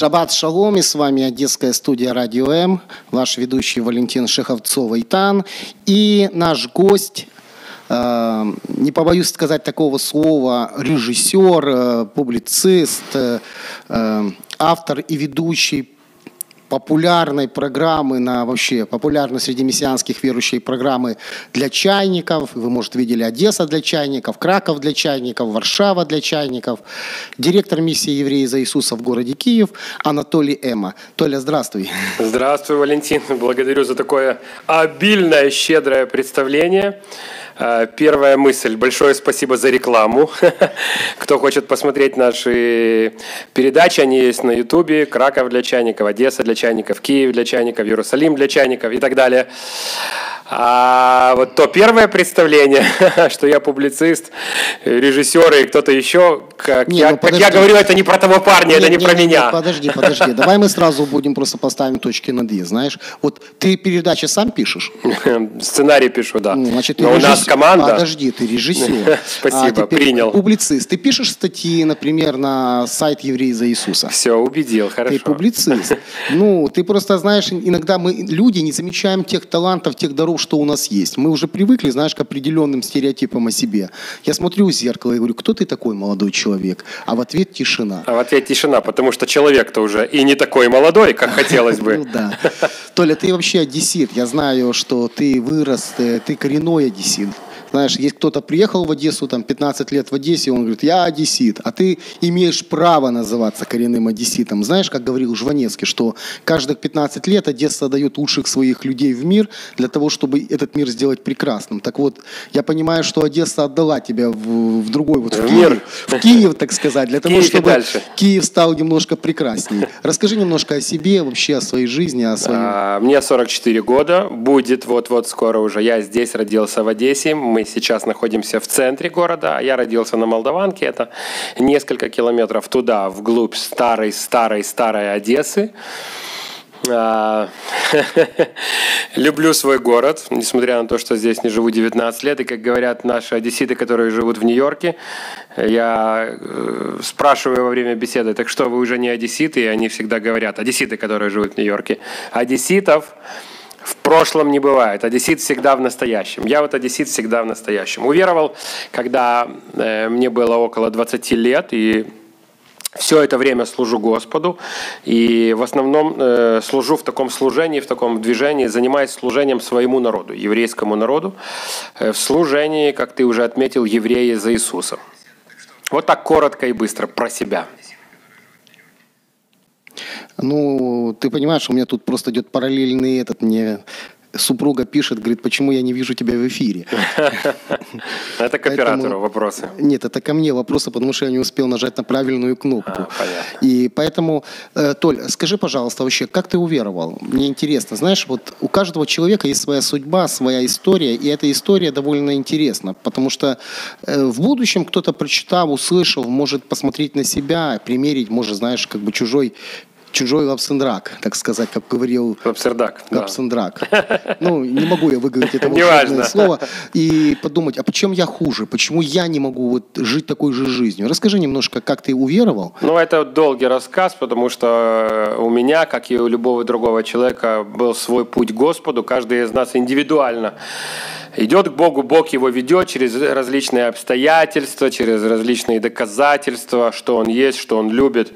Шаббат шалом, и с вами Одесская студия «Радио М», ваш ведущий Валентин Шеховцов-Айтан и наш гость, э, не побоюсь сказать такого слова, режиссер, э, публицист, э, э, автор и ведущий популярной программы на вообще популярной среди мессианских верующих программы для чайников. Вы, может, видели Одесса для чайников, Краков для чайников, Варшава для чайников. Директор миссии «Евреи за Иисуса» в городе Киев Анатолий Эма. Толя, здравствуй. Здравствуй, Валентин. Благодарю за такое обильное, щедрое представление. Э, первая мысль. Большое спасибо за рекламу. Кто хочет посмотреть наши передачи, они есть на Ютубе. Краков для чайников, Одесса для чайников, Киев для чайников, Иерусалим для чайников и так далее. А вот то первое представление, что я публицист, режиссер и кто-то еще, как, Не, я, ну, как я говорю, это не про того парня, это Нет, не нет, про нет, меня. нет, подожди, подожди. Давай мы сразу будем просто поставим точки над «и». Знаешь, вот ты передачи сам пишешь? Сценарий пишу, да. Ну, значит, ты Но у нас команда. Подожди, ты режиссер. Спасибо, теперь принял. Публицист. Ты пишешь статьи, например, на сайт «Евреи за Иисуса». Все, убедил, хорошо. Ты публицист. Ну, ты просто знаешь, иногда мы, люди, не замечаем тех талантов, тех даров, что у нас есть. Мы уже привыкли, знаешь, к определенным стереотипам о себе. Я смотрю в зеркало и говорю, кто ты такой, молодой человек? А в ответ тишина. А в ответ тишина, потому что человек-то уже и не такой молодой, как хотелось Ну бы. да. Толя, ты вообще одессит. Я знаю, что ты вырос, э, ты коренной одессит. Знаешь, есть кто-то приехал в Одессу, там, 15 лет в Одессе, он говорит, я одессит, а ты имеешь право называться коренным одесситом. Знаешь, как говорил Жванецкий, что каждых 15 лет Одесса дает лучших своих людей в мир для того, чтобы этот мир сделать прекрасным. Так вот, я понимаю, что Одесса отдала тебя в, в другой, вот в, В Киев, мир. в Киев, так сказать, для того, Киев чтобы дальше. Киев стал немножко прекраснее. Расскажи немножко о себе, вообще о своей жизни, о своем... А, Мне 44 года, будет вот-вот скоро уже. Я здесь родился в Одессе, мы сейчас находимся в центре города. а Я родился на Молдаванке, это несколько километров туда, вглубь старой-старой-старой Одессы. А, Люблю свой город, несмотря на то, что здесь не живу 19 лет. И, как говорят наши одесситы, которые живут в Нью-Йорке, я э, спрашиваю во время беседы, так что вы уже не одесситы? И они всегда говорят, одесситы, которые живут в Нью-Йорке, одесситов в прошлом не бывает. Одессит всегда в настоящем. Я вот одессит всегда в настоящем. Уверовал, когда э, мне было около 20 лет, и все это время служу Господу, и в основном э, служу в таком служении, в таком движении, занимаюсь служением своему народу, еврейскому народу, э, в служении, как ты уже отметил, евреи за Иисуса. Вот так коротко и быстро про себя. Ну, ты понимаешь, у меня тут просто идет параллельный этот мне супруга пишет, говорит, почему я не вижу тебя в эфире? Это к оператору вопросы. Нет, это ко мне вопросы, потому что я не успел нажать на правильную кнопку. А. И поэтому, э, Толь, скажи, пожалуйста, вообще, как ты уверовал? Мне интересно, знаешь, вот у каждого человека есть своя судьба, своя история, и эта история довольно интересна, потому что э, в будущем кто-то, прочитав, услышав, может посмотреть на себя, примерить, может, знаешь, как бы чужой чужой лапсендрак, так сказать, как говорил Лапсердак. да. Лапсендрак. Ну, не могу я выговорить это волшебное слово. И подумать, а почему я хуже? Почему я не могу вот жить такой же жизнью? Расскажи немножко, как ты уверовал. Ну, это долгий рассказ, потому что у меня, как и у любого другого человека, был свой путь к Господу. Каждый из нас индивидуально идет к Богу, Бог его ведет через различные обстоятельства, через различные доказательства, что он есть, что он любит.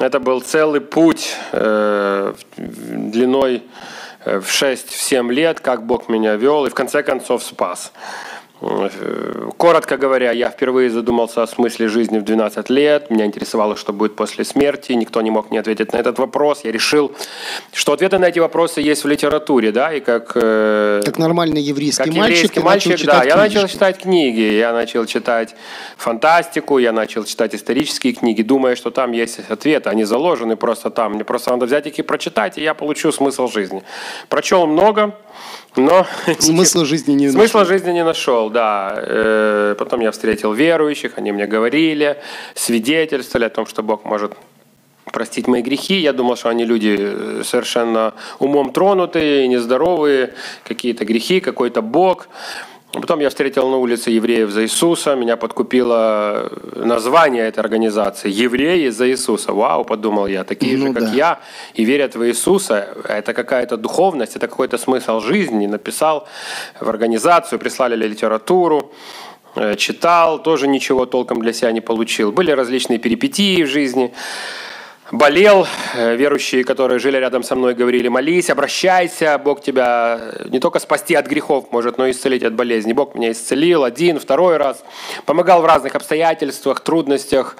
Это был целый путь э, длиной э, в 6-7 лет, как Бог меня вел и в конце концов спас. Коротко говоря, я впервые задумался о смысле жизни в 12 лет. Меня интересовало, что будет после смерти. Никто не мог мне ответить на этот вопрос. Я решил, что ответы на эти вопросы есть в литературе, да, и как... Э, как нормальный еврейский как мальчик, еврейский мальчик, да. Я начал читать книги, я начал читать фантастику, я начал читать исторические книги, думая, что там есть ответы, они заложены просто там. Мне просто надо взять их и прочитать, и я получу смысл жизни. Прочел много, но смысла жизни не смысла нашел. жизни не нашел, да. Э, потом я встретил верующих, они мне говорили, свидетельствовали о том, что Бог может простить мои грехи. Я думал, что они люди э, совершенно умом тронутые, нездоровые, какие-то грехи, какой-то Бог. Потом я встретил на улице евреев за Иисуса, меня подкупило название этой организации «Евреи за Иисуса». Вау, подумал я, такие ну, же, как да. я, и верят в Иисуса. Это какая-то духовность, это какой-то смысл жизни. Написал в организацию, прислали литературу э, читал, тоже ничего толком для себя не получил. Были различные перипетии в жизни болел, э, верующие, которые жили рядом со мной, говорили, молись, обращайся, Бог тебя не только спасти от грехов может, но и исцелить от болезни. Бог меня исцелил один, второй раз, помогал в разных обстоятельствах, трудностях.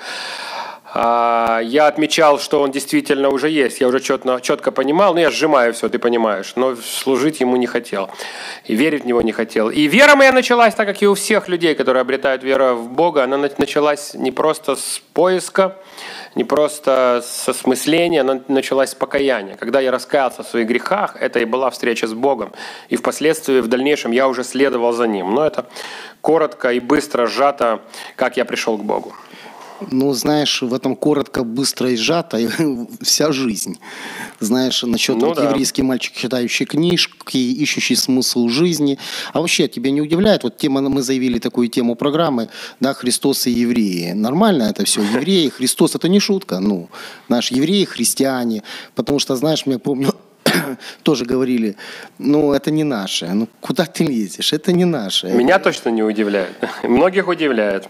А, я отмечал, что он действительно уже есть, я уже четко, четко понимал, ну я сжимаю все, ты понимаешь, но служить ему не хотел, и верить в него не хотел. И вера моя началась, так как и у всех людей, которые обретают веру в Бога, она началась не просто с поиска, не просто с осмысления, она началась с покаяния. Когда я раскаялся в своих грехах, это и была встреча с Богом. И впоследствии, в дальнейшем, я уже следовал за Ним. Но это коротко и быстро сжато, как я пришел к Богу. Ну, знаешь, в этом коротко, быстро и сжато вся жизнь. Знаешь, насчет ну, вот да. еврейский мальчик, читающий книжки, ищущий смысл жизни. А вообще, тебя не удивляет, вот тема, мы заявили такую тему программы, да, Христос и евреи. Нормально это все, евреи, Христос, это не шутка, ну, наш евреи, христиане. Потому что, знаешь, я помню, тоже говорили, ну, это не наше, ну, куда ты лезешь, это не наше. Меня точно не удивляет, многих удивляет.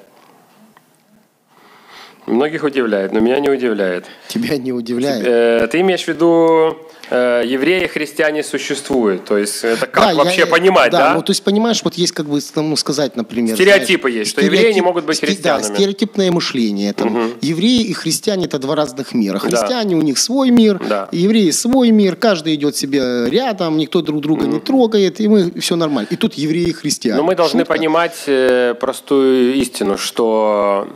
Многих удивляет, но меня не удивляет. Тебя не удивляет? Э, ты имеешь в виду Э, евреи, христиане существуют. То есть это как да, вообще я, понимать, да? Да, ну то есть понимаешь, вот есть как бы, ну, сказать, например... Стереотипы знаешь, есть, что стереотип, евреи не могут быть христианами. Да, стереотипное мышление. Там, угу. Евреи и христиане это два разных мира. Христиане да. у них свой мир, да. евреи свой мир, каждый идет себе рядом, никто друг друга угу. не трогает, и мы все нормально. И тут евреи и христиане. Но мы должны Шутка. понимать э, простую истину, что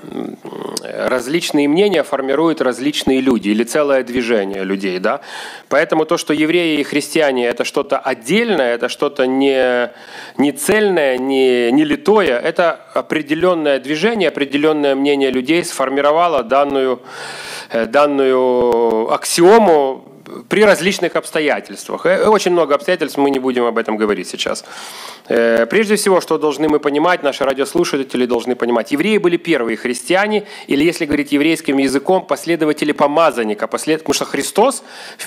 различные мнения формируют различные люди или целое движение людей, да? Поэтому то, что евреи и христиане это что-то отдельное, это что-то не, не цельное, не, не литое, это определенное движение, определенное мнение людей сформировало данную, э, данную аксиому при различных обстоятельствах. Э, очень много обстоятельств, мы не будем об этом говорить сейчас. Э, прежде всего, что должны мы понимать, наши радиослушатели должны понимать, евреи были первые христиане, или если говорить еврейским языком, последователи помазанника, послед... потому что Христос...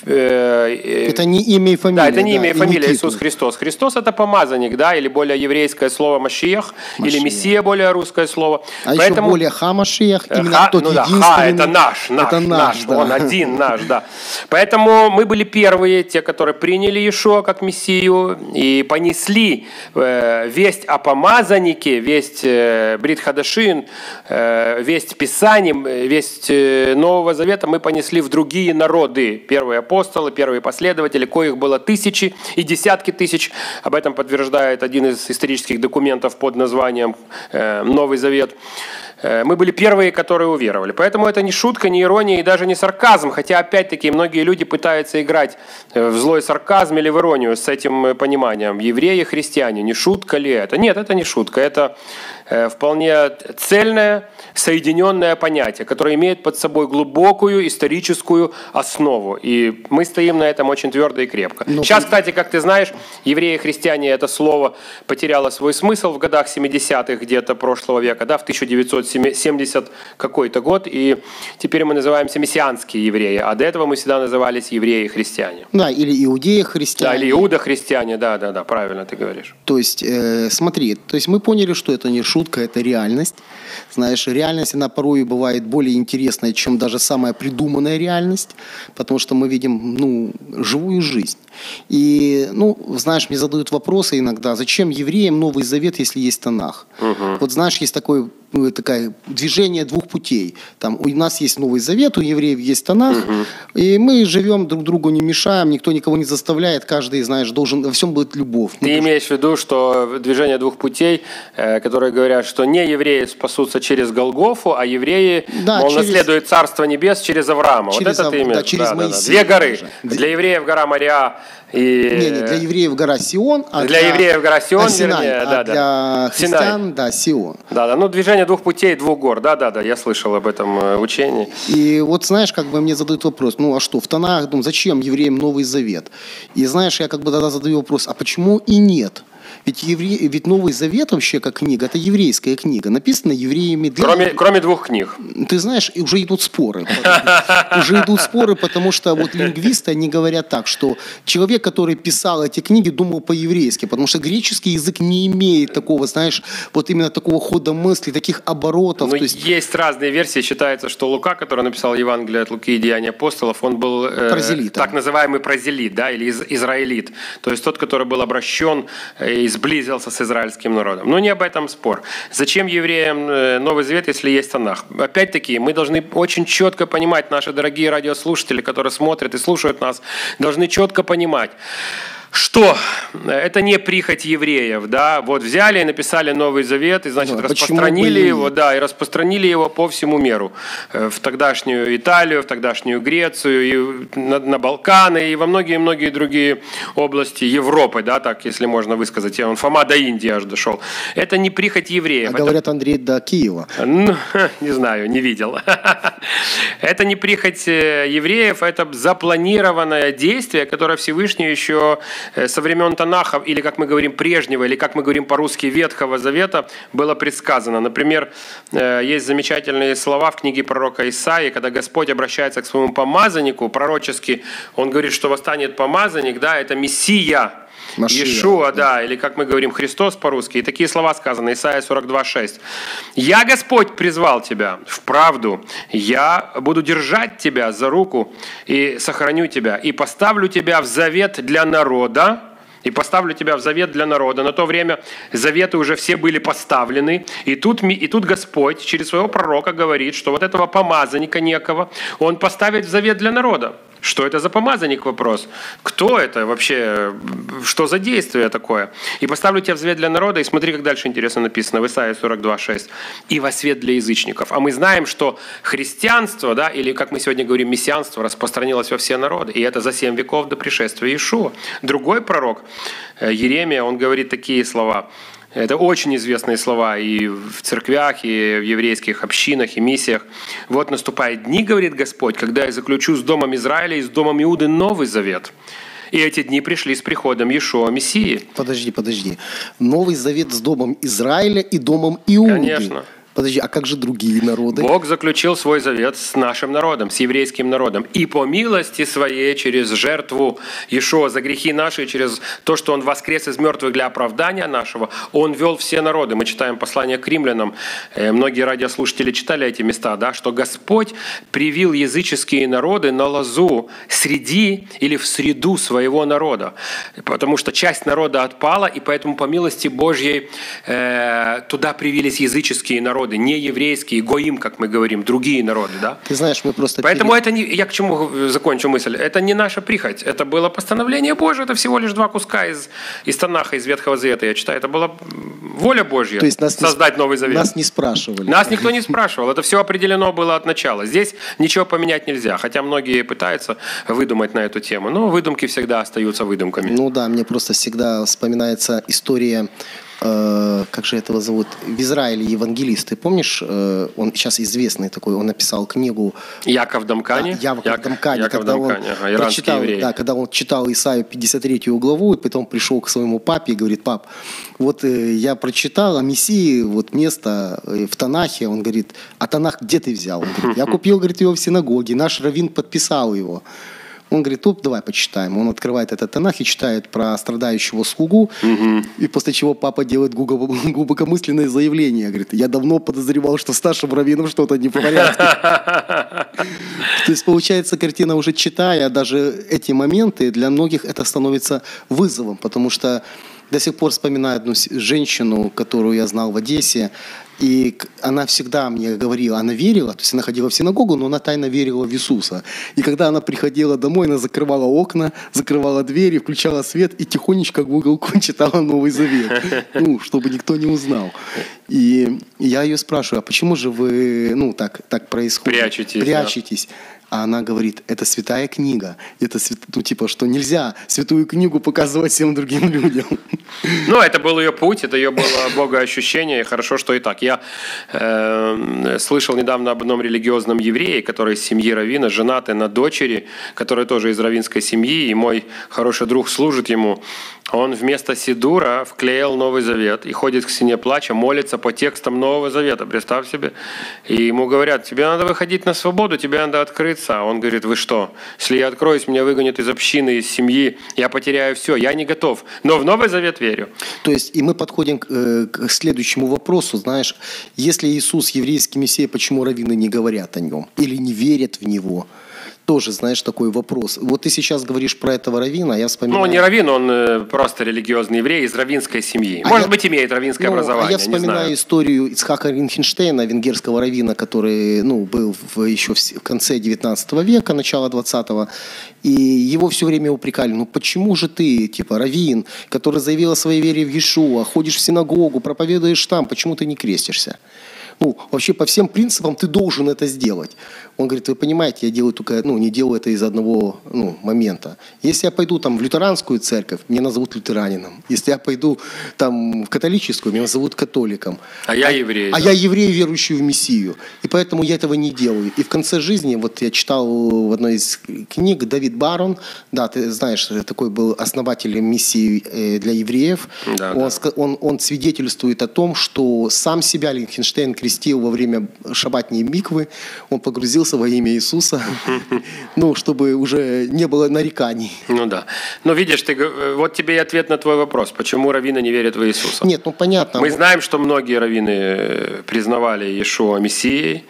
Э, это не имя и фамилия. Да, это не имя и фамилия Иисус Христос. Христос это помазанник, да, или более еврейское слово Машиях, или Мессия более русское слово. А Поэтому... еще более Хамашиях, именно ха, тот ну, да, ха, это наш, наш, это наш, наш да. он один наш, да. Поэтому мы были первые, те, которые приняли Иешуа как Мессию и понесли Э, весть о помазаннике, весть э, Брит Хадашин, э, весть Писаний, весть Нового Завета мы понесли в другие народы. Первые апостолы, первые последователи, коих было тысячи и десятки тысяч. Об этом подтверждает один из исторических документов под названием Новый Завет. Э, мы были первые, которые уверовали. Поэтому это не шутка, не ирония и даже не сарказм. Хотя, опять-таки, многие люди пытаются играть э, в злой сарказм или в иронию с этим э, пониманием. Евреи, христиане, не шутка ли это? Нет, это не шутка. Это вполне цельное, соединенное понятие, которое имеет под собой глубокую историческую основу. И мы стоим на этом очень твердо и крепко. Но... Ну, Сейчас, кстати, как ты знаешь, евреи и христиане это слово потеряло свой смысл в годах 70-х где-то прошлого века, да, в 1970 какой-то год, и теперь мы называемся мессианские евреи, а до этого мы всегда назывались евреи и христиане. Да, или иудеи-христиане. Да, или иуда-христиане, да, да, да, правильно ты говоришь. То есть, э, смотри, то есть мы поняли, что это не шутка, шутка, это реальность. Знаешь, реальность, она порой бывает более интересная, чем даже самая придуманная реальность, потому что мы видим, ну, живую жизнь. И, ну, знаешь, мне задают вопросы иногда, зачем евреям Новый Завет, если есть Танах? Угу. Вот знаешь, есть такой ну, такое движение двух путей. Там у нас есть Новый Завет, у евреев есть Танах, угу. и мы живем друг другу не мешаем, никто никого не заставляет, каждый, знаешь, должен во всем будет любовь. Ты мы имеешь в виду, что движение двух путей, э, которые говорят, что не евреи спасутся через Голгофу, а евреи, да, мол, через... наследуют Царство Небес через Авраама. Через, вот это ты имеешь? Да, через да, Моисея. Да, да. Две горы. Даже. Для евреев гора Мария и... Не, не, для евреев гора Сион, а для, для евреев гора Сион, а Синай, вернее, а да, для да. христиан, Синай. да, Сион. Да, да, ну движение двух путей, двух гор, да, да, да, я слышал об этом э, учении. И вот знаешь, как бы мне задают вопрос, ну а что, в Танах, думаю, зачем евреям Новый Завет? И знаешь, я как бы тогда задаю вопрос, а почему и нет? Ведь, евре... Ведь Новый Завет вообще как книга, это еврейская книга, написана евреями. Для... Кроме, кроме двух книг. Ты знаешь, уже идут споры. Уже идут споры, потому что вот лингвисты, они говорят так, что человек, который писал эти книги, думал по-еврейски, потому что греческий язык не имеет такого, знаешь, вот именно такого хода мысли, таких оборотов. Но есть... есть разные версии. Считается, что Лука, который написал Евангелие от Луки и Деяния апостолов, он был э, так называемый прозелит, да, или из, израилит. То есть тот, который был обращен э, из сблизился с израильским народом. Но не об этом спор. Зачем евреям э, Новый Завет, если есть Танах? Опять-таки, мы должны очень четко понимать, наши дорогие радиослушатели, которые смотрят и слушают нас, должны четко понимать, что это не прихоть евреев, да, вот взяли и написали Новый Завет, и, значит, да, распространили его, да, и распространили его по всему миру, э, в тогдашнюю Италию, в тогдашнюю Грецию, и на, на Балканы, и во многие-многие другие области Европы, да, так, если можно высказать, он Фома до Индии аж дошел. Это не прихоть евреев. А это... говорят, Андрей до Киева. Ну, не знаю, не видел. Это не прихоть э, евреев, это запланированное действие, которое Всевышний еще со времен Танаха, или, как мы говорим, прежнего, или, как мы говорим по-русски, Ветхого Завета, было предсказано. Например, э, есть замечательные слова в книге пророка Исаии, когда Господь обращается к своему помазаннику пророчески, он говорит, что восстанет помазанник, да, это Мессия, Машия. Иешуа, да, или как мы говорим, Христос по-русски. И такие слова сказаны, Исайя 42,6. «Я, Господь, призвал тебя в правду, я буду держать тебя за руку и сохраню тебя, и поставлю тебя в завет для народа, и поставлю тебя в завет для народа. На то время заветы уже все были поставлены. И тут, и тут Господь через своего пророка говорит, что вот этого помазанника некого он поставит в завет для народа. Что это за помазанник вопрос? Кто это вообще? Что за действие такое? И поставлю тебя в свет для народа, и смотри, как дальше интересно написано в Исаии 42.6. И во свет для язычников. А мы знаем, что христианство, да, или как мы сегодня говорим, мессианство распространилось во все народы. И это за 7 веков до пришествия Иешуа. Другой пророк, э, Еремия, он говорит такие слова. Это очень известные слова и в церквях, и в еврейских общинах, и миссиях. Вот наступают дни, говорит Господь, когда я заключу с домом Израиля и с домом Иуды Новый Завет. И эти дни пришли с приходом Иешуа Мессии. Подожди, подожди. Новый Завет с домом Израиля и домом Иуды. Конечно. Подожди, а как же другие народы? Бог заключил свой завет с нашим народом, с еврейским народом. И по милости своей, через жертву Иешуа за грехи наши, через то, что Он воскрес из мертвых для оправдания нашего, Он вел все народы. Мы читаем послание к римлянам. Э, многие радиослушатели читали эти места, да, что Господь привил языческие народы на лозу среди или в среду своего народа. Потому что часть народа отпала, и поэтому по милости Божьей э, туда привились языческие народы народы, не еврейские, гоим, как мы говорим, другие народы, да? Ты знаешь, мы просто... Поэтому перед... это не... Я к чему закончу мысль? Это не наша прихоть, это было постановление Божие, это всего лишь два куска из, из Танаха, из Ветхого Завета, я читаю. Это была воля Божья То есть нас создать не, Новый Завет. Нас не спрашивали. Нас никто не спрашивал, это все определено было от начала. Здесь ничего поменять нельзя, хотя многие пытаются выдумать на эту тему, но выдумки всегда остаются выдумками. Ну да, мне просто всегда вспоминается история Э, как же этого зовут, в Израиле евангелист. Ты помнишь, э, он сейчас известный такой, он написал книгу... Яков Домкани? Да, Яков Як... Домкани, Яков когда Домкани, он ага, прочитал, да, когда он читал Исаию 53 главу, и потом пришел к своему папе и говорит, пап, вот э, я прочитал о Мессии, вот место в Танахе, он говорит, а Танах где ты взял? Он говорит, я купил, говорит, его в синагоге, наш раввин подписал его. Он говорит, ну, давай почитаем. Он открывает этот Танах и читает про страдающего слугу. Угу. И после чего папа делает глубокомысленное заявление. Говорит, я давно подозревал, что с нашим раввином что-то не в порядке. То есть, получается, картина уже читая даже эти моменты, для многих это становится вызовом, потому что до сих пор вспоминаю одну женщину, которую я знал в Одессе. И она всегда мне говорила, она верила, то есть она ходила в синагогу, но она тайно верила в Иисуса. И когда она приходила домой, она закрывала окна, закрывала двери, включала свет и тихонечко в уголку читала Новый Завет, ну, чтобы никто не узнал. И я ее спрашиваю, а почему же вы, ну, так, так происходит? Прячетесь. Прячетесь. Да? А она говорит, это святая книга. Это, ну, типа, что нельзя святую книгу показывать всем другим людям. Ну, это был ее путь, это ее было богоощущение, и хорошо, что и так. Я э, слышал недавно об одном религиозном еврее, который из семьи Равина, женатый на дочери, которая тоже из равинской семьи, и мой хороший друг служит ему. Он вместо Сидура вклеил Новый Завет и ходит к стене плача, молится по текстам Нового Завета, представь себе. И ему говорят, тебе надо выходить на свободу, тебе надо открыться. А он говорит, вы что, если я откроюсь, меня выгонят из общины, из семьи, я потеряю все, я не готов. Но в Новый Завет верю. То есть, и мы подходим к, э, к следующему вопросу, знаешь, если Иисус еврейский Мессия, почему раввины не говорят о нем или не верят в него? Тоже, знаешь, такой вопрос. Вот ты сейчас говоришь про этого равина, я вспоминаю... Ну, не равин, он э, просто религиозный еврей из равинской семьи. А Может я... быть, имеет равинское ну, образование, а я вспоминаю историю Ицхака Ринхенштейна, венгерского равина, который ну, был в, еще в конце 19 века, начало 20-го, и его все время упрекали, ну почему же ты, типа, равин, который заявил о своей вере в Иешуа, ходишь в синагогу, проповедуешь там, почему ты не крестишься? ну, вообще по всем принципам ты должен это сделать. Он говорит, вы понимаете, я делаю только, ну, не делаю это из одного ну, момента. Если я пойду там в лютеранскую церковь, меня назовут лютеранином. Если я пойду там в католическую, меня назовут католиком. А я еврей. А, да. я еврей, верующий в Мессию. И поэтому я этого не делаю. И в конце жизни, вот я читал в одной из книг Давид Барон, да, ты знаешь, такой был основателем миссии э, для евреев. Да, он, да. Он, он свидетельствует о том, что сам себя Линхенштейн крестил во время шабатней миквы, он погрузился во имя Иисуса, ну, чтобы уже не было нареканий. Ну да. Но видишь, ты, вот тебе и ответ на твой вопрос. Почему раввины не верят в Иисуса? Нет, ну понятно. Мы знаем, что многие раввины э, признавали Иешуа Мессией,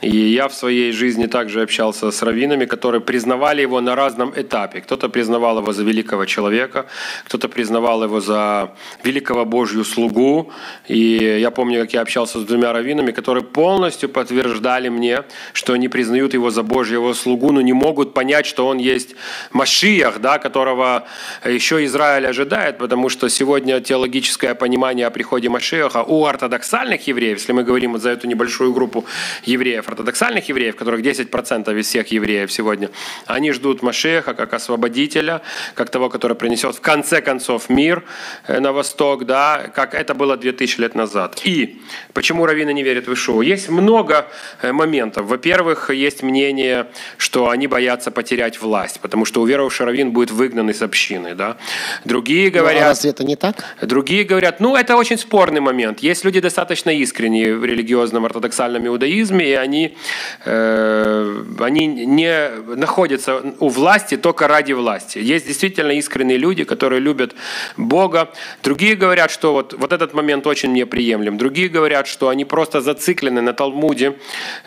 и я в своей жизни также общался с раввинами, которые признавали его на разном этапе. Кто-то признавал его за великого человека, кто-то признавал его за великого Божью слугу. И я помню, как я общался с двумя раввинами, которые полностью подтверждали мне, что они признают его за Божьего слугу, но не могут понять, что он есть Машиях, да, которого еще Израиль ожидает, потому что сегодня теологическое понимание о приходе Машиаха у ортодоксальных евреев, если мы говорим за эту небольшую группу евреев, ортодоксальных евреев, которых 10% из всех евреев сегодня, они ждут Машеха как освободителя, как того, который принесет в конце концов мир э, на восток, да, как это было 2000 лет назад. И почему раввины не верят в Ишуа? Есть много э, моментов. Во-первых, есть мнение, что они боятся потерять власть, потому что уверовавший раввин будет выгнан из общины. Да? Другие говорят... Ну, а разве это не так? Другие говорят, ну, это очень спорный момент. Есть люди достаточно искренние в религиозном ортодоксальном иудаизме, и они они, э, они не находятся у власти только ради власти. Есть действительно искренние люди, которые любят Бога. Другие говорят, что вот, вот этот момент очень неприемлем. Другие говорят, что они просто зациклены на Талмуде,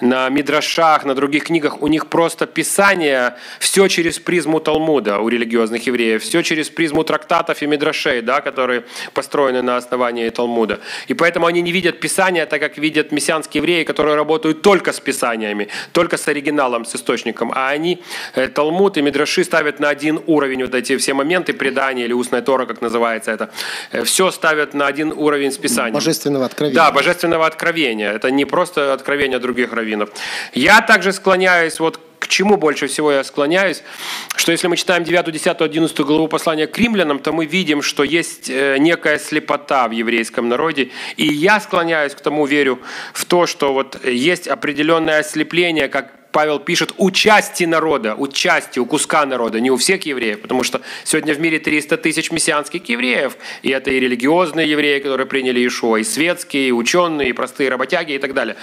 на Мидрашах, на других книгах. У них просто Писание, все через призму Талмуда у религиозных евреев, все через призму трактатов и Мидрашей, да, которые построены на основании Талмуда. И поэтому они не видят Писания так, как видят мессианские евреи, которые работают только с писаниями, только с оригиналом, с источником. А они, э, Талмуд и Мидраши ставят на один уровень вот эти все моменты предания или устная Тора, как называется это. Э, все ставят на один уровень с Писанием. Божественного откровения. Да, божественного откровения. Это не просто откровение других раввинов. Я также склоняюсь вот к чему больше всего я склоняюсь, что если мы читаем 9, 10, 11 главу послания к римлянам, то мы видим, что есть э, некая слепота в еврейском народе. И я склоняюсь к тому, верю в то, что вот есть определенное ослепление, как Павел пишет, у части народа, у части, у куска народа, не у всех евреев, потому что сегодня в мире 300 тысяч мессианских евреев, и это и религиозные евреи, которые приняли Иешуа, и светские, и ученые, и простые работяги и так далее.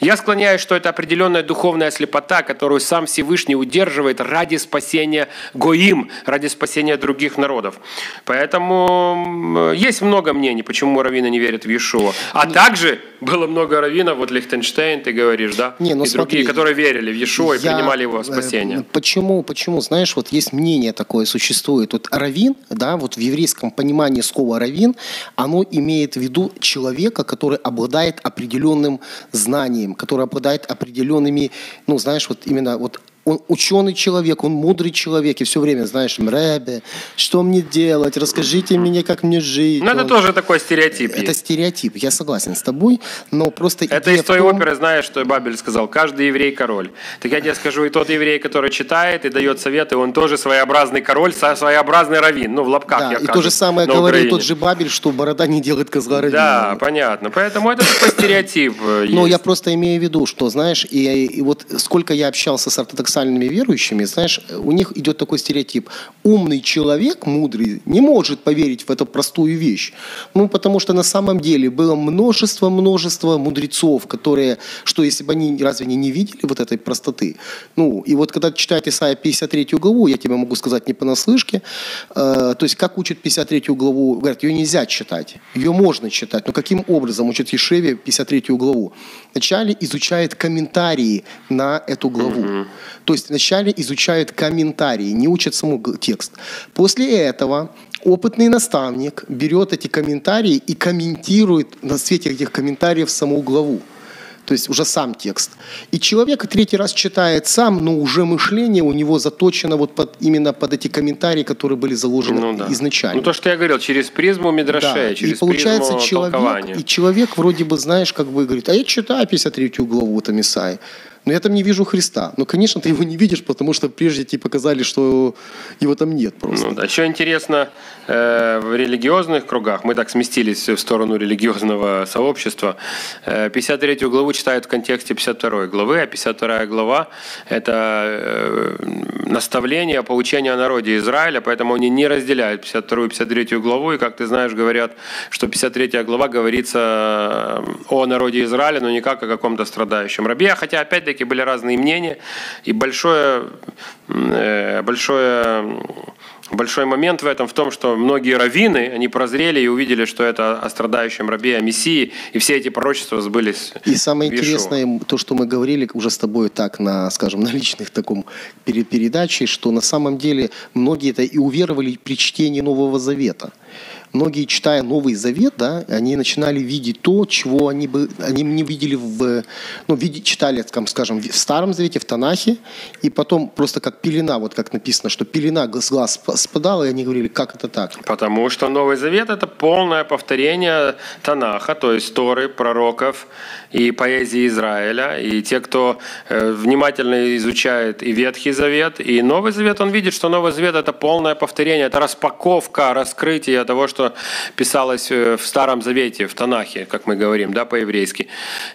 Я склоняюсь, что это определенная духовная слепота, которую сам Всевышний удерживает ради спасения Гоим, ради спасения других народов. Поэтому есть много мнений, почему раввины не верят в Иешуа. А также было много раввинов, вот Лихтенштейн, ты говоришь, да? Не, ну и смотри, другие, которые верили в Иешуа и принимали его э, спасение. Почему, почему, знаешь, вот есть мнение такое существует. Вот равин, да, вот в еврейском понимании слова равин, оно имеет в виду человека, который обладает определенным знанием, который обладает определенными, ну, знаешь, вот именно вот он ученый человек, он мудрый человек, и все время, знаешь, Рэбе, что мне делать, расскажите мне, как мне жить. Ну, это Он- тоже такой стереотип Это есть. стереоотип, я согласен с тобой, но просто Это из той том- оперы, знаешь, что Бабель сказал, каждый еврей король. Так я тебе скажу, и тот еврей, который читает и дает советы, он тоже своеобразный король, своеобразный раввин, ну, в лапках, Да, я и кажу, то же самое говорил Украине. тот же Бабель, что борода не делает козла раввина. Да, понятно. Поэтому это такой стереотип Но есть. я просто имею в виду, что, знаешь, и, и вот сколько я общался с ортодоксальными верующими, знаешь, у них идет такой стереотип. Умный человек, мудрый, не может поверить в эту простую вещь. Ну, потому что на самом деле было множество-множество мудрецов, которые, что если бы они разве они не видели вот этой простоты? Ну, и вот когда читает Исайя 53 главу, я тебе могу сказать не понаслышке, э, то есть как учат 53 главу, говорят, ее нельзя читать, ее можно читать, но каким образом учат Ешеве 53 главу? Вначале изучает комментарии на эту главу. То есть вначале изучают комментарии, не учат саму текст. После этого опытный наставник берет эти комментарии и комментирует на свете этих комментариев саму главу. То есть уже сам текст. И человек третий раз читает сам, но уже мышление у него заточено вот под, именно под эти комментарии, которые были заложены Ну, да. изначально. Ну, то, что я говорил, через призму Мидрашея, Да, через и получается призму человек, толкования. и человек вроде бы, знаешь, как бы говорит, а я читаю 53 главу там Исаи, но я там не вижу Христа. Ну, конечно, ты его не видишь, потому что прежде тебе показали, что его там нет просто. Ну, да. Еще интересно, э, в религиозных кругах, мы так сместились в сторону религиозного сообщества, э, 53 главу читают в контексте 52 главы, а 52 глава – это э, наставление, поучение о народе Израиля, поэтому они не разделяют 52 и 53 главу, и, как ты знаешь, говорят, что 53 глава говорится э, о народе Израиля, но не как о каком-то страдающем рабе, хотя, опять-таки, были разные мнения, и большое, э, большое Большой момент в этом в том, что многие раввины, они прозрели и увидели, что это о страдающем рабе, о Мессии, и все эти пророчества сбылись. И самое интересное, то, что мы говорили уже с тобой так на, скажем, на личных таком пере- передаче, что на самом деле многие это и уверовали при чтении Нового Завета. Многие, читая Новый Завет, да, они начинали видеть то, чего они, бы, они не видели в... Ну, види- читали, скажем, в Старом Завете, в Танахе, и потом просто как пелена, вот как написано, что пелена с глаз сп- спадала, и они говорили, как это так? Потому что Новый Завет – это полное повторение Танаха, то есть Торы, пророков и поэзии Израиля. И те, кто э, внимательно изучает и Ветхий Завет, и Новый Завет, он видит, что Новый Завет – это полное повторение, это распаковка, раскрытие того, что писалось э, в Старом Завете, в Танахе, как мы говорим, да, по-еврейски.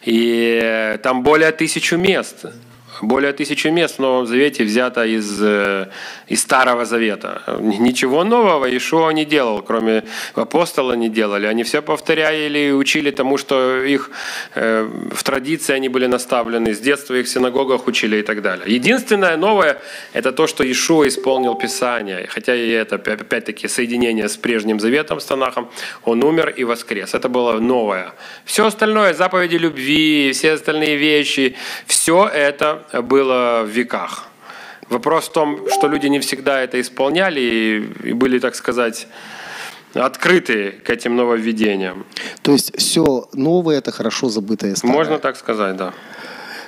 И э, там более тысячу мест – более тысячи мест в Новом Завете взято из, э, из Старого Завета. Ничего нового Ишуа не делал, кроме апостола не делали. Они все повторяли и учили тому, что их э, в традиции они были наставлены, с детства их в синагогах учили и так далее. Единственное новое – это то, что Ишуа исполнил Писание. Хотя и это, опять-таки, соединение с прежним Заветом, с Танахом. Он умер и воскрес. Это было новое. Все остальное, заповеди любви, все остальные вещи, все это было в веках. Вопрос в том, что люди не всегда это исполняли и, были, так сказать, открыты к этим нововведениям. То есть все новое – это хорошо забытое старое. Можно так сказать, да.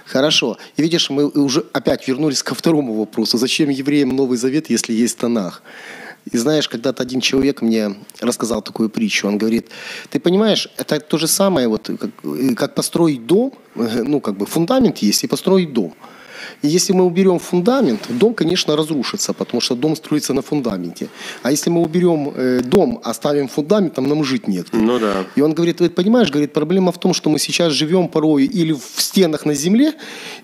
Хорошо. И видишь, мы уже опять вернулись ко второму вопросу. Зачем евреям Новый Завет, если есть Танах? И знаешь, когда-то один человек мне рассказал такую притчу. Он говорит, ты понимаешь, это то же самое, вот, как, э, как построить дом, э, ну, как бы фундамент есть, и построить дом. И если мы уберем фундамент, дом, конечно, разрушится, потому что дом строится на фундаменте. А если мы уберем э, дом, оставим фундамент, там нам жить нет. Ну да. И он говорит, вы понимаешь, говорит, проблема в том, что мы сейчас живем порой или в стенах на земле,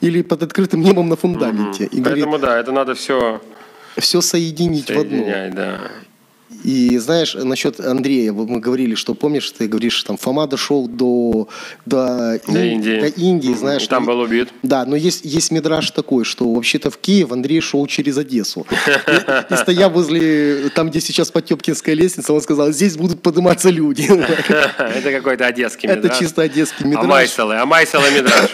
или под открытым небом на фундаменте. И говорит, Поэтому да, это надо все все соединить в одно. да. И знаешь, насчет Андрея, мы говорили, что помнишь, ты говоришь, там Фома дошел до, до, До Ин- Индии. до Индии, знаешь. И там ну, был убит. Да, но есть, есть мидраж такой, что вообще-то в Киев Андрей шел через Одессу. И, и стоя возле, там, где сейчас Потемкинская лестница, он сказал, здесь будут подниматься люди. Это какой-то одесский Это мидраж. чисто одесский мидраж. Амайсалы, Амайсалы мидраж.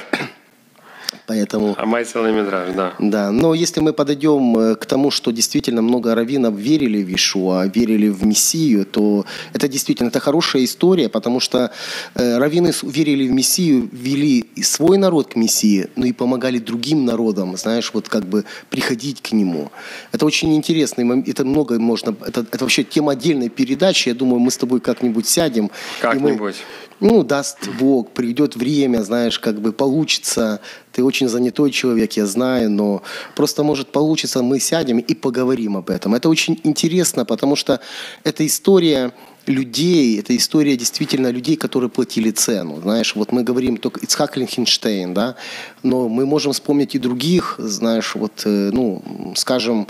Поэтому... Амайсалы мидраж, да. Да, но если мы подойдем э, к тому, что действительно много раввинов верили в Ишуа, верили в Мессию, то это действительно это хорошая история, потому что э, раввины верили в Мессию, вели свой народ к Мессии, но и помогали другим народам, знаешь, вот как бы приходить к нему. Это очень интересно, это много можно, это, это вообще тема отдельной передачи, я думаю, мы с тобой как-нибудь сядем. Как-нибудь. Ну, даст Бог, придет время, знаешь, как бы получится. Ты очень занятой человек, я знаю, но просто может получиться, мы сядем и поговорим об этом. Это очень интересно, потому что это история людей, это история действительно людей, которые платили цену. Знаешь, вот мы говорим только Ицхак Линхенштейн, да, но мы можем вспомнить и других, знаешь, вот, э, ну, скажем,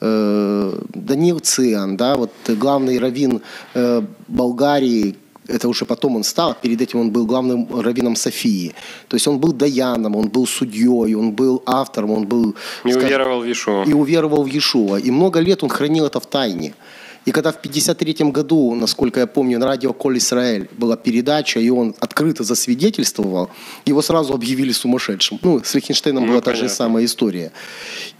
э, Данил Циан, да, вот главный раввин э, Болгарии, это уже потом он стал, перед этим он был главным раввином Софии. То есть он был даяном, он был судьей, он был автором, он был... Не скажем, уверовал в Ишу. и уверовал в Иешуа. И много лет он хранил это в тайне. И когда в 53 году, насколько я помню, на радио «Коль Израиль» была передача, и он открыто засвидетельствовал, его сразу объявили сумасшедшим. Ну, с Лихтенштейном Ну, была та же понятно. самая история.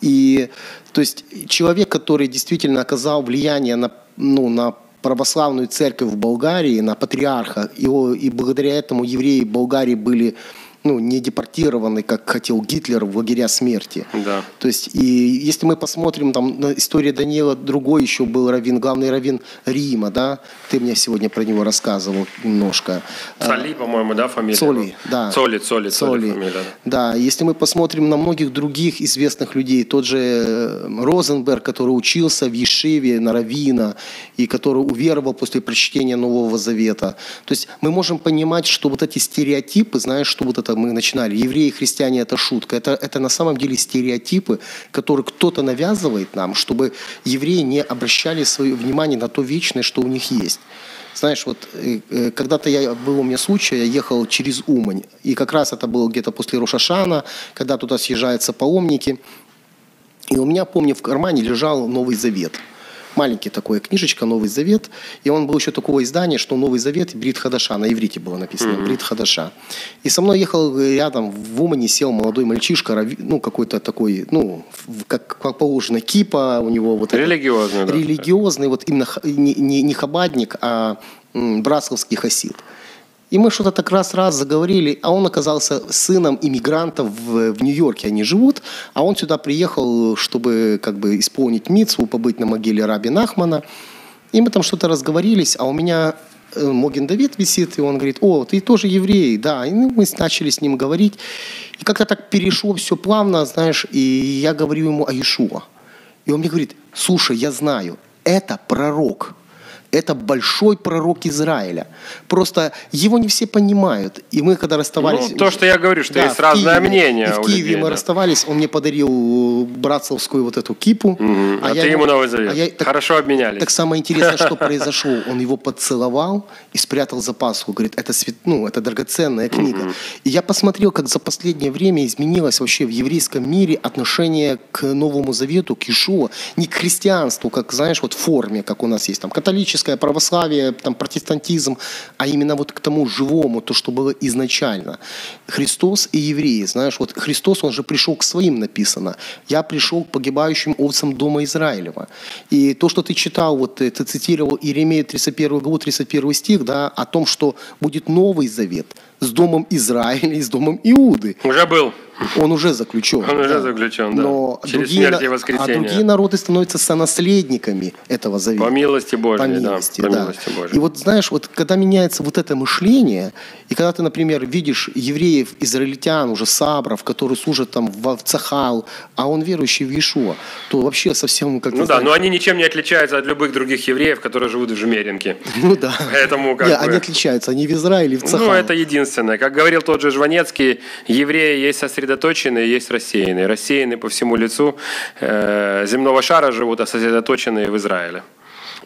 И, то есть, человек, который действительно оказал влияние на, ну, на православную церковь в Болгарии, на патриарха, его, и благодаря этому евреи Болгарии были ну, не депортированы, как хотел Гитлер, в лагеря смерти. Да. То есть, и если мы посмотрим там на историю Даниила, другой еще был раввин, главный раввин Рима, да, ты мне сегодня про него рассказывал немножко. Цали, по-моему, да, фамилия? Цоли, да. Цоли, Цоли, Цоли, Цоли. фамилия. да. Да, если мы посмотрим на многих других известных людей, тот же э, Розенберг, который учился в Ешиве на Равина и который уверовал после прочтения Нового Завета. То есть мы можем понимать, что вот эти стереотипы, знаешь, что вот это мы начинали, евреи и христиане это шутка, это, это на самом деле стереотипы, которые кто-то навязывает нам, чтобы евреи не обращали свое внимание на то вечное, что у них есть. Знаешь, вот э, э, когда-то я был у меня случай, я ехал через Умань, и как раз это было где-то после Рошашана, когда туда съезжаются паломники, и у меня, помню, в кармане лежал Новый Завет. Маленький такой книжечка «Новый Завет». И он был еще такого издания, что «Новый Завет» «Брит Хадаша». На иврите было написано «Брит Хадаша». И со мной ехал рядом, в Умане сел молодой мальчишка, ну, какой-то такой, ну, как, как положено, кипа у него. Вот Религиозный, да. Религиозный, вот именно не, не, не хабадник, а м, братславский хасид. И мы что-то так раз-раз заговорили, а он оказался сыном иммигрантов в, в Нью-Йорке. Они живут, а он сюда приехал, чтобы как бы исполнить митцву, побыть на могиле Раби Нахмана. И мы там что-то разговорились, а у меня э, Могин Давид висит, и он говорит, о, ты тоже еврей, да. И мы начали с ним говорить. И как-то так перешло все плавно, знаешь, и я говорю ему о Иешуа. И он мне говорит, слушай, я знаю, это пророк. Это большой пророк Израиля. Просто его не все понимают. И мы, когда расставались... Ну, то, что я говорю, что Да, есть разное Киеве. мнение И в Киеве людей, мы да. расставались, он мне подарил братцевскую вот эту кипу. А я ты ему Новый Завет. так- Хорошо обменялись. Так самое интересное, что произошло. Он его поцеловал и спрятал за пасху. Говорит, это, свят... ну, это драгоценная книга. И я посмотрел, как за последнее время изменилось вообще в еврейском мире отношение к Новому Завету, к Ишуа. Не к христианству, как, знаешь, вот форме, как у нас есть там католическое, православие, там протестантизм, а именно вот к тому живому, то, что было изначально. Христос и евреи, знаешь, вот Христос, он же пришел к своим, написано. Я пришел к погибающим овцам дома Израилева. И то, что ты читал, вот э, ты цитировал Иеремея 31 главу, 31 стих, да, о том, что будет Новый Завет с домом Израиля и с домом Иуды. Уже был. Он уже заключен. Он уже заключен, да. Но Через другие, смерть и а воскресение. другие народы становятся сонаследниками этого завета. По милости Божьей, По да, милости, по да. милости Божьей. И вот знаешь, вот когда меняется вот это мышление, и когда ты, например, видишь евреев, израильтян, уже сабров, которые служат там в, Цахал, а он верующий в Иешуа, то вообще совсем как Ну да, но они ничем не отличаются от любых других евреев, которые живут в Жмеринке. Ну да. Поэтому как Не, бы- они отличаются, они в Израиле, в Цахал. Ну, это единственное. Как говорил тот же Жванецкий, евреи есть сосредоточенные, есть рассеянные. Рассеянные по всему лицу э, земного шара живут, а сосредоточенные в Израиле.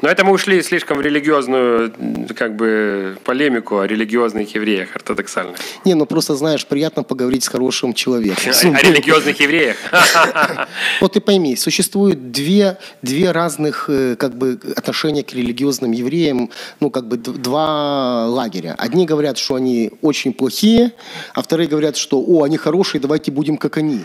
Но это мы ушли слишком в религиозную как бы, полемику о религиозных евреях ортодоксальных. Не, ну просто знаешь, приятно поговорить с хорошим человеком. О, религиозных евреях. Вот ты пойми, существует две, две разных э, как бы, отношения к религиозным евреям, ну как бы два лагеря. Одни говорят, что они очень плохие, а вторые говорят, что о, они хорошие, давайте будем как они.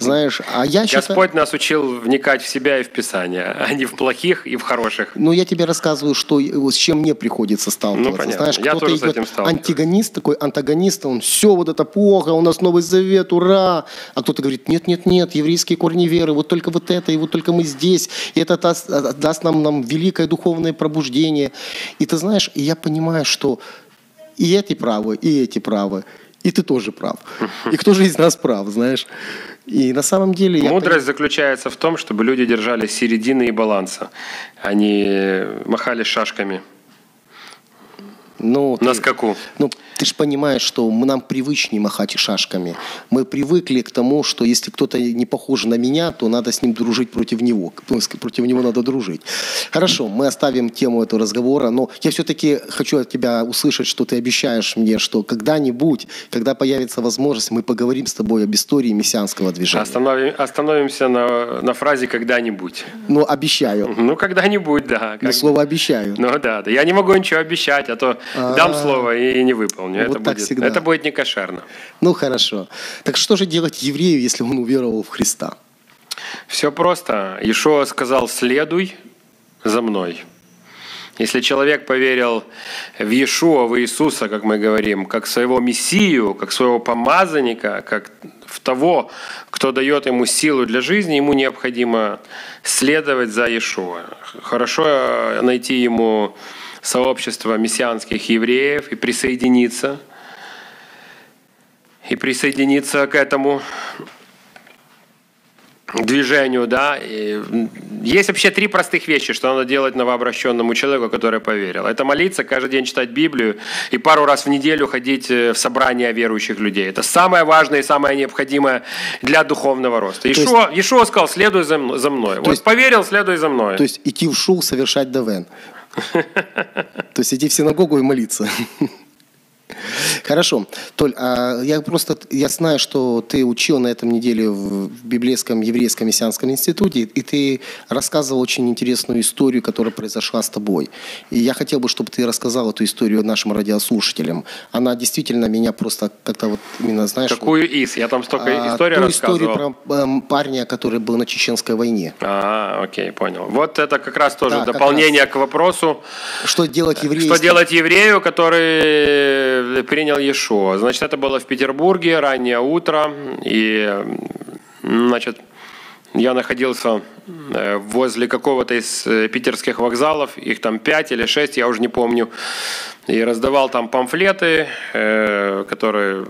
Знаешь, а я считаю... Господь нас учил вникать в себя и в Писание, а не в плохих и в хороших. Ну, я тебе рассказываю, что с чем мне приходится сталкиваться. Ну, понятно. Знаешь, Я кто-то тоже с идет антагонист, такой антагонист, он все вот это плохо, у нас Новый Завет, ура! А кто-то говорит, нет-нет-нет, еврейские корни веры, вот только вот это, и вот только мы здесь, и это даст, э, даст нам, нам великое духовное пробуждение. И ты знаешь, и я понимаю, что и эти правы, и эти правы, и ты тоже прав. И кто же из нас прав, знаешь? И на самом деле... я Мудрость заключается в том, чтобы люди держали середины и баланса. Они махали шашками Ну, на скаку. Ну, ты же понимаешь, что мы, нам привычнее махать шашками. Мы привыкли к тому, что если кто-то не похож на меня, то надо с ним дружить против него. Против него надо дружить. Хорошо, мы оставим тему этого разговора, но я все-таки хочу от тебя услышать, что ты обещаешь мне, что когда-нибудь, когда появится возможность, мы поговорим с тобой об истории мессианского движения. Остановим- остановимся на, на фразе «когда-нибудь». Ну, обещаю. Ну, когда-нибудь, да. Ну, как- слово обещаю. Ну да, да. Я не могу ничего обещать, а то дам слово и не выполню. Вот это, так будет, всегда. это будет не кошерно. Ну, хорошо. Так что же делать еврею, если он уверовал в Христа? Все просто. Ишуа сказал «следуй за мной». Если человек поверил в Иешуа, в Иисуса, как мы говорим, как своего Мессию, как своего помазанника, как в того, кто дает ему силу для жизни, ему необходимо следовать за Иешуа. Хорошо найти ему сообщество мессианских евреев и присоединиться. И присоединиться к этому движению, да. И есть вообще три простых вещи, что надо делать новообращенному человеку, который поверил. Это молиться, каждый день читать Библию и пару раз в неделю ходить э, в собрания верующих людей. Это самое важное и самое необходимое для духовного роста. есть- Ишуа, Ишуа сказал, следуй за мной. За мной. Вот есть- поверил, следуй за мной. То есть идти в шул, совершать давен. То есть идти в синагогу и молиться. Хорошо. Толь, а я просто я знаю, что ты учил на этом неделе в библейском еврейском мессианском институте, и ты рассказывал очень интересную историю, которая произошла с тобой. И я хотел бы, чтобы ты рассказал эту историю нашим радиослушателям. Она действительно меня просто как-то вот именно, знаешь... Какую из? Я там столько а, историй рассказывал. историю про эм, парня, который был на чеченской войне. А, окей, понял. Вот это как раз тоже Да, дополнение к вопросу, Что делать еврею? Что делать еврею, который принял Иешуа? Значит, это было в Петербурге, раннее утро, и, значит, я находился э, возле какого-то из э, питерских вокзалов, их там пять или шесть, я уже не помню, и раздавал там памфлеты, э, которые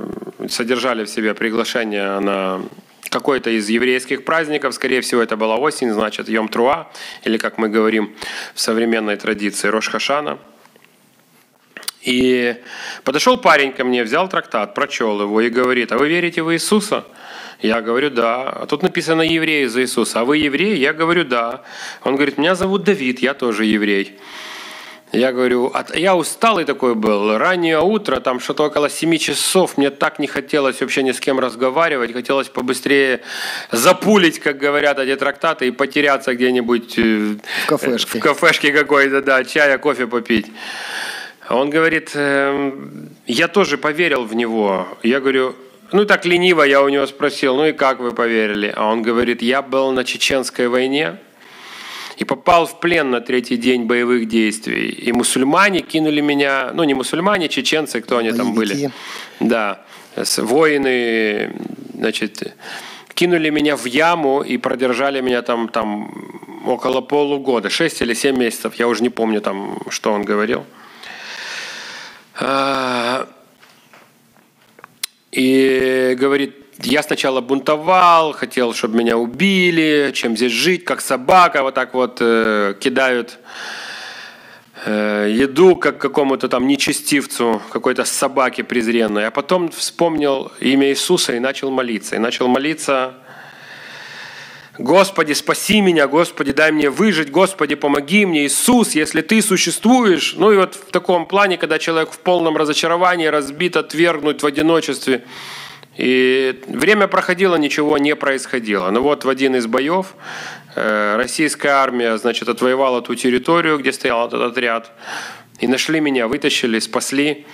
содержали в себе приглашение на какой-то из еврейских праздников, скорее всего, это была осень, значит, Йом Труа, или, как мы говорим в современной традиции, Рош Хашана. И подошел парень ко мне, взял трактат, прочел его и говорит, а вы верите в Иисуса? Я говорю, да. А тут написано евреи за Иисуса. А вы еврей? Я говорю, да. Он говорит, меня зовут Давид, я тоже еврей. Я говорю, «А я усталый такой был, раннее утро, там что-то около 7 часов, мне так не хотелось вообще ни с кем разговаривать, хотелось побыстрее запулить, как говорят эти трактаты, и потеряться где-нибудь э, В кафешке. в кафешке какой-то, да, чая, кофе попить. А Он говорит, «Эм, я тоже поверил в него. Я говорю, ну так лениво я у него спросил, ну и как вы поверили? А он говорит, я был на чеченской войне, и попал в плен на третий день боевых действий. И мусульмане кинули меня, ну не мусульмане, чеченцы, кто они там были. Боевики. Да, воины значит, кинули меня в яму и продержали меня там, там около полугода, 6 или 7 месяцев, я уже не помню там, что он говорил. А, и говорит, я сначала бунтовал, хотел, чтобы меня убили, чем здесь жить, как собака, вот так вот э, кидают э, еду как какому-то там нечестивцу, какой-то собаке презренной. А потом вспомнил имя Иисуса и начал молиться. И начал молиться Господи, спаси меня, Господи, дай мне выжить, Господи, помоги мне, Иисус, если Ты существуешь. Ну и вот в таком плане, когда человек в полном разочаровании, разбит, отвергнут в одиночестве. И время проходило, ничего не происходило. Но ну вот в один из боев э, российская армия, значит, отвоевала ту территорию, где стоял этот отряд. И нашли меня, вытащили, спасли.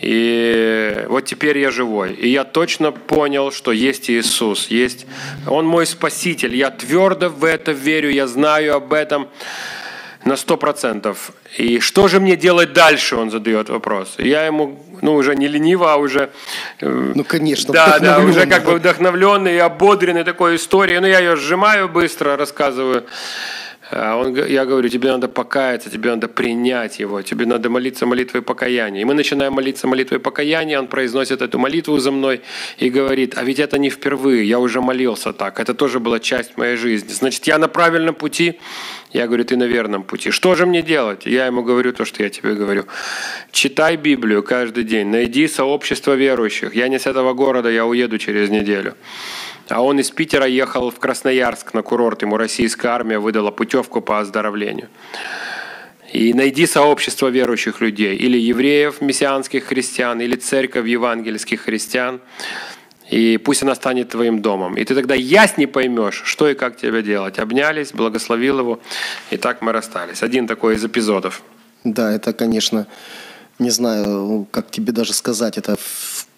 И вот теперь я живой. И я точно понял, что есть Иисус, есть Он мой Спаситель. Я твердо в это верю, я знаю об этом на сто процентов. И что же мне делать дальше, он задает вопрос. я ему, ну, уже не лениво, а уже... Э, ну, конечно. Да, да, уже как бы вдохновленный и ободренный такой историей. Ну, я ее сжимаю быстро, рассказываю. А он, я говорю, тебе надо покаяться, тебе надо принять его, тебе надо молиться молитвой покаяния. И мы начинаем молиться молитвой покаяния, он произносит эту молитву за мной и говорит, а ведь это не впервые, я уже молился так, это тоже была часть моей жизни. Значит, я на правильном пути? Я говорю, ты на верном пути. Что же мне делать? Я ему говорю то, что я тебе говорю. Читай Библию каждый день, найди сообщество верующих. Я не с этого города, я уеду через неделю. А он из Питера ехал в Красноярск на курорт. Ему российская армия выдала путевку по оздоровлению. И найди сообщество верующих людей, или евреев, мессианских христиан, или церковь евангельских христиан, и пусть она станет твоим домом. И ты тогда яснее поймешь, что и как тебе делать. Обнялись, благословил его, и так мы расстались. Один такой из эпизодов. Да, это, конечно, не знаю, как тебе даже сказать, это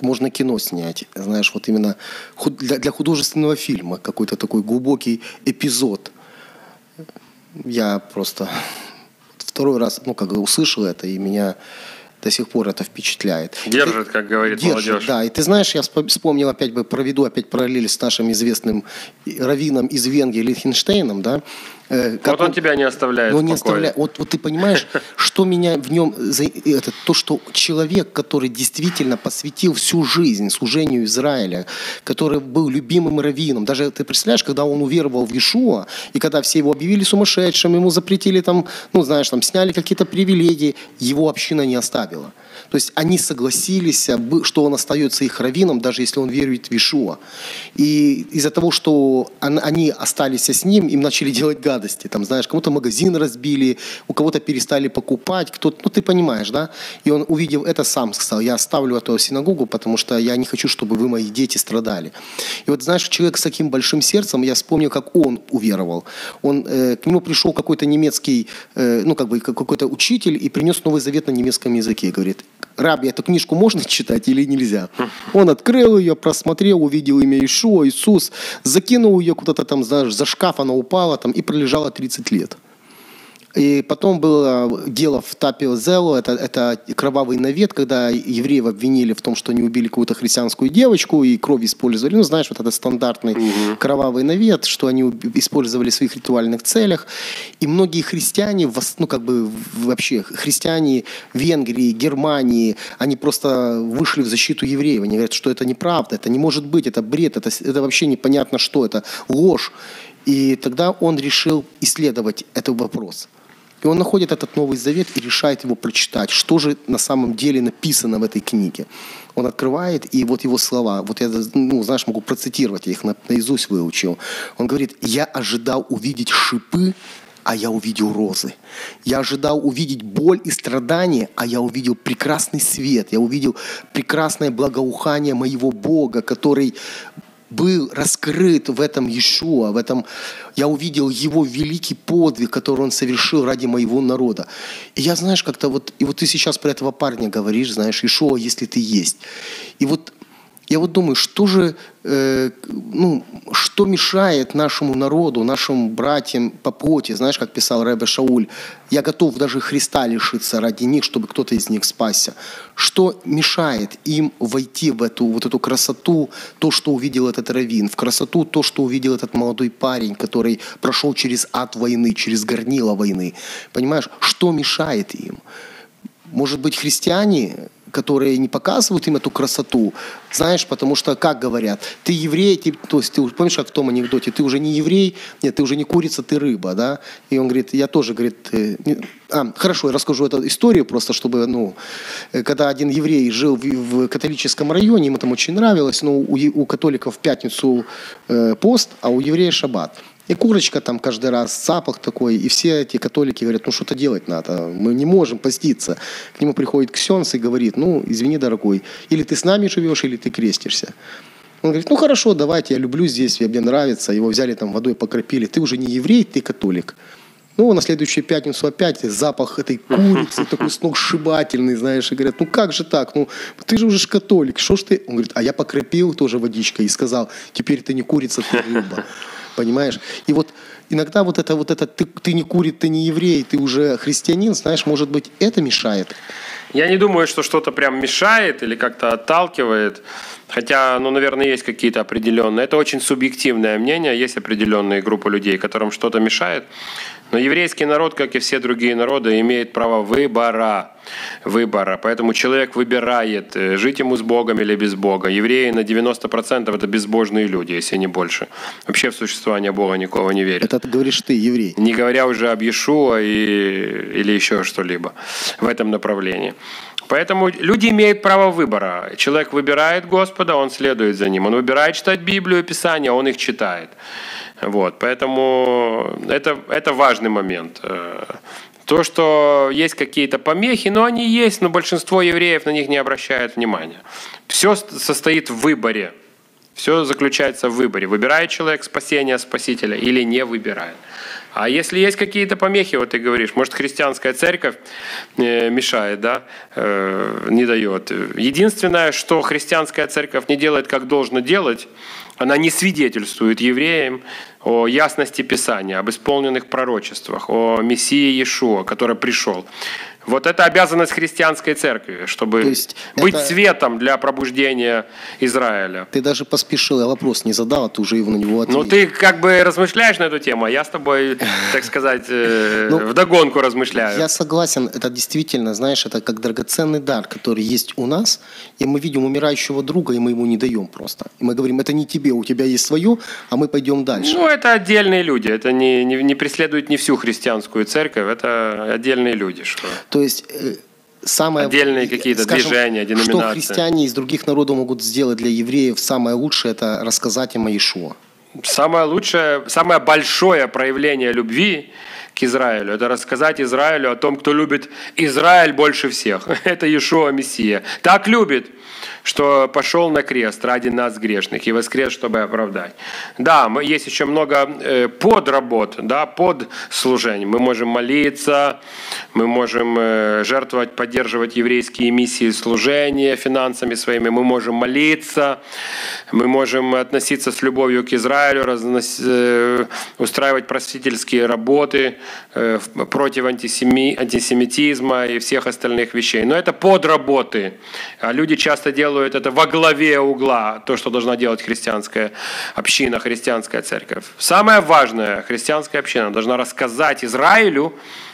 можно кино снять, знаешь, вот именно для, для художественного фильма какой-то такой глубокий эпизод. Я просто второй раз, ну, как услышал это, и меня до сих пор это впечатляет. Держит, как говорит держит, молодежь. Да, и ты знаешь, я вспомнил опять бы, проведу опять параллель с нашим известным раввином из Венгрии Лихтенштейном, да, как вот он, он тебя не оставляет. Он не оставляет. Вот, вот ты понимаешь, что меня в нем это то, что человек, который действительно посвятил всю жизнь служению Израиля, который был любимым раввином, даже ты представляешь, когда он уверовал в Иешуа, и когда все его объявили сумасшедшим, ему запретили там, ну знаешь, там сняли какие-то привилегии, его община не оставила. То есть они согласились, а, что он остается их раввином, даже если он верует в Ишуа. И из-за того, что они остались с ним, им начали делать гадости. Там, знаешь, кому-то магазин разбили, у кого-то перестали покупать, кто ну ты понимаешь, да? И он, увидев это, сам сказал, я оставлю эту синагогу, потому что я не хочу, чтобы вы, мои дети, страдали. И вот, знаешь, человек с таким большим сердцем, я вспомнил, как он уверовал. Он, э, к нему пришел какой-то немецкий, э, ну, как бы какой-то учитель и принес Новый Завет на немецком языке. Говорит, Раби, эту книжку можно читать или нельзя? Он открыл ее, просмотрел, увидел имя Ишуа, Иисус, закинул ее куда-то там за, за шкаф, она упала там и пролежала 30 лет. И потом было дело в Тапио Зело, это, это кровавый навет, когда евреев обвинили в том, что они убили какую-то христианскую девочку и кровь использовали. Ну, знаешь, вот это стандартный угу. кровавый навет, что они использовали в своих ритуальных целях. И многие христиане, ну, как бы вообще христиане Венгрии, Германии, они просто вышли в защиту евреев. Они говорят, что это неправда, это не может быть, это бред, это, это вообще непонятно что, это ложь. И тогда он решил исследовать этот вопрос – и он находит этот Новый Завет и решает его прочитать, что же на самом деле написано в этой книге. Он открывает, и вот его слова, вот я, ну, знаешь, могу процитировать, я их на, наизусть выучил. Он говорит, я ожидал увидеть шипы, а я увидел розы. Я ожидал увидеть боль и страдания, а я увидел прекрасный свет. Я увидел прекрасное благоухание моего Бога, который был раскрыт в этом Иешуа, в этом я увидел его великий подвиг, который он совершил ради моего народа. И я, знаешь, как-то вот, и вот ты сейчас про этого парня говоришь, знаешь, Иешуа, если ты есть. И вот Я вот думаю, что же, э, ну, что мешает нашему народу, нашим братьям по плоти, знаешь, как писал Рэбе Шауль, я готов даже Христа лишиться ради них, чтобы кто-то из них спасся. Что мешает им войти в эту, вот эту красоту, то, что увидел этот раввин, в красоту то, что увидел этот молодой парень, который прошел через ад войны, через горнило войны. Понимаешь, что мешает им? Может быть, христиане которые не показывают им эту красоту, знаешь, потому что, как говорят, ты еврей, ты, то есть ты помнишь, как в том анекдоте, ты уже не еврей, нет, ты уже не курица, ты рыба, да, и он говорит, я тоже, говорит, э, а, хорошо, я расскажу эту историю просто, чтобы, ну, э, когда один еврей жил в, в католическом районе, ему там очень нравилось, но у, у католиков в пятницу э, пост, а у еврея шаббат. И курочка там каждый раз, запах такой, и все эти католики говорят, ну что-то делать надо, мы не можем поститься. К нему приходит ксенс и говорит, ну извини, дорогой, или ты с нами живешь, или ты крестишься. Он говорит, ну хорошо, давайте, я люблю здесь, мне нравится. Его взяли там водой, покропили. Ты уже не еврей, ты католик. Ну, на следующую пятницу опять запах этой курицы, такой сногсшибательный, знаешь, и говорят, ну как же так, ну ты же уже католик, что ж ты? Он говорит, а я покропил тоже водичкой и сказал, теперь ты не курица, ты рыба понимаешь? И вот иногда вот это, вот это ты, ты не курит, ты не еврей, ты уже христианин, знаешь, может быть, это мешает. Я не думаю, что что-то прям мешает или как-то отталкивает. Хотя, ну, наверное, есть какие-то определенные. Это очень субъективное мнение. Есть определенные группы людей, которым что-то мешает. Но еврейский народ, как и все другие народы, имеет право выбора. Выбора. Поэтому человек выбирает, э, жить ему с Богом или без Бога. Евреи на 90% это безбожные люди, если не больше. Вообще в существование Бога никого не верят. Это ты говоришь ты, еврей. Не говоря уже об Иешуа и, или еще что-либо в этом направлении. Поэтому люди имеют право выбора. Человек выбирает Господа, он следует за ним. Он выбирает читать Библию, Писание, он их читает. Вот, поэтому это, это важный момент. Э, то, что есть какие-то помехи, но они есть, но большинство евреев на них не обращает внимания. Все состоит в выборе. Все заключается в выборе. Выбирает человек спасение Спасителя или не выбирает. А если есть какие-то помехи, вот ты говоришь, может христианская церковь э, мешает, да, э, не дает. Единственное, что христианская церковь не делает, как должно делать, она не свидетельствует евреям о ясности Писания, об исполненных пророчествах, о Мессии Иешуа, который пришел. Вот это обязанность христианской церкви, чтобы быть это... светом для пробуждения Израиля. Ты даже поспешил, я вопрос не задал, а ты уже его на него ответил. Ну, ты как бы размышляешь на эту тему, а я с тобой, так сказать, э, ну, вдогонку размышляю. Я согласен, это действительно, знаешь, это как драгоценный дар, который есть у нас, и мы видим умирающего друга, и мы ему не даем просто. И мы говорим, это не тебе, у тебя есть свое, а мы пойдем дальше. Ну, это отдельные люди, это не, не, не преследует не всю христианскую церковь, это отдельные люди. Что... То есть э, самое... Отдельные какие-то скажем, движения, деноминации. Что христиане из других народов могут сделать для евреев, самое лучшее – это рассказать им о Иешуа. Самое лучшее, самое большое проявление любви к Израилю. Это рассказать Израилю о том, кто любит Израиль больше всех. Это Иешуа Мессия. Так любит что пошел на крест ради нас грешных и воскрес, чтобы оправдать. Да, есть еще много э, подработ, да, под служение. Мы можем молиться, мы можем э, жертвовать, поддерживать еврейские миссии служения финансами своими, мы можем молиться, мы можем относиться с любовью к Израилю, разнос, э, устраивать просветительские работы против антисеми, антисемитизма и всех остальных вещей. Но это подработы. А люди часто делают делают это во главе угла, то, что должна делать христианская община, христианская церковь. Самое важное, христианская община должна рассказать Израилю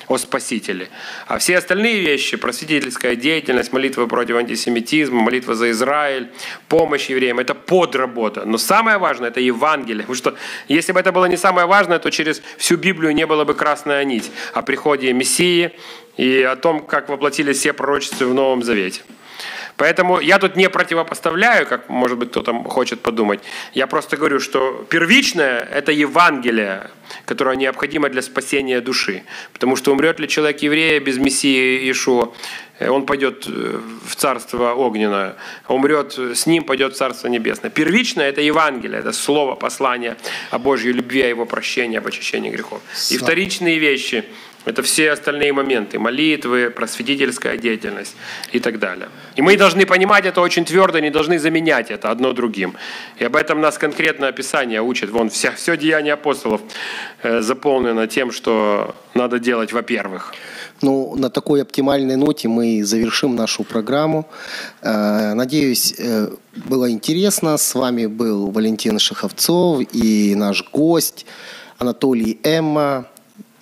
о Спасителе. А все остальные вещи, просветительская деятельность, молитва против антисемитизма, молитва за Израиль, помощь евреям, это подработа. Но самое важное – это Евангелие. Потому что если бы это было не самое важное, то через всю Библию не было бы красная нить о приходе Мессии и о том, как воплотились все пророчества в Новом Завете. Поэтому я тут не противопоставляю, как, может быть, кто-то хочет подумать. Я просто говорю, что первичное – это Евангелие, которое необходимо для спасения души. Потому что умрет ли человек еврея без Мессии Иешуа, э, он пойдет э, в Царство Огненное, умрет, с ним пойдет в Царство Небесное. Первичное – это Евангелие, это слово, послание о Божьей любви, о Его прощении, об очищении грехов. И вторичные вещи – Это все остальные моменты, молитвы, просветительская деятельность и так далее. И мы должны понимать это очень твердо, не должны заменять это одно другим. И об этом нас конкретное описание учит. Вон вся, все деяние апостолов э, заполнено тем, что надо делать во-первых. Ну, на такой оптимальной ноте мы завершим нашу программу. Э, надеюсь, э, было интересно. С вами был Валентин Шаховцов и наш гость Анатолий Эмма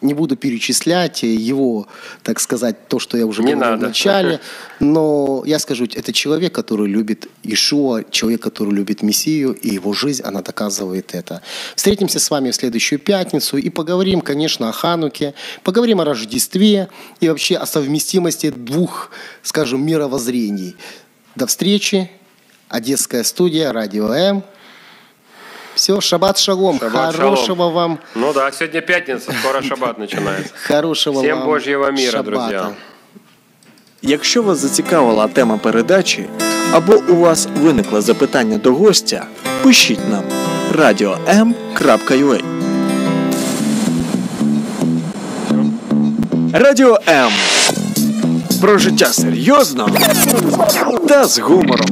не буду перечислять его, так сказать, то, что я уже не говорил надо. в начале, но я скажу, это человек, который любит Ишуа, человек, который любит Мессию, и его жизнь, она доказывает это. Встретимся с вами в следующую пятницу и поговорим, конечно, о Хануке, поговорим о Рождестве и вообще о совместимости двух, скажем, мировоззрений. До встречи. Одесская студия, Радио М. Все, шаббат шалом. Шаббат Хорошего шалом. вам. Ну да, сегодня пятница, скоро шаббат начинается. Хорошего Всем вам Божьего мира, шаббата. друзья. Якщо вас зацікавила тема передачі або у вас виникло запитання до гостя, пишіть нам radio.m.ua Радіо М. Про життя серйозно та з гумором.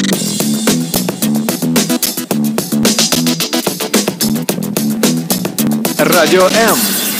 Радіо М.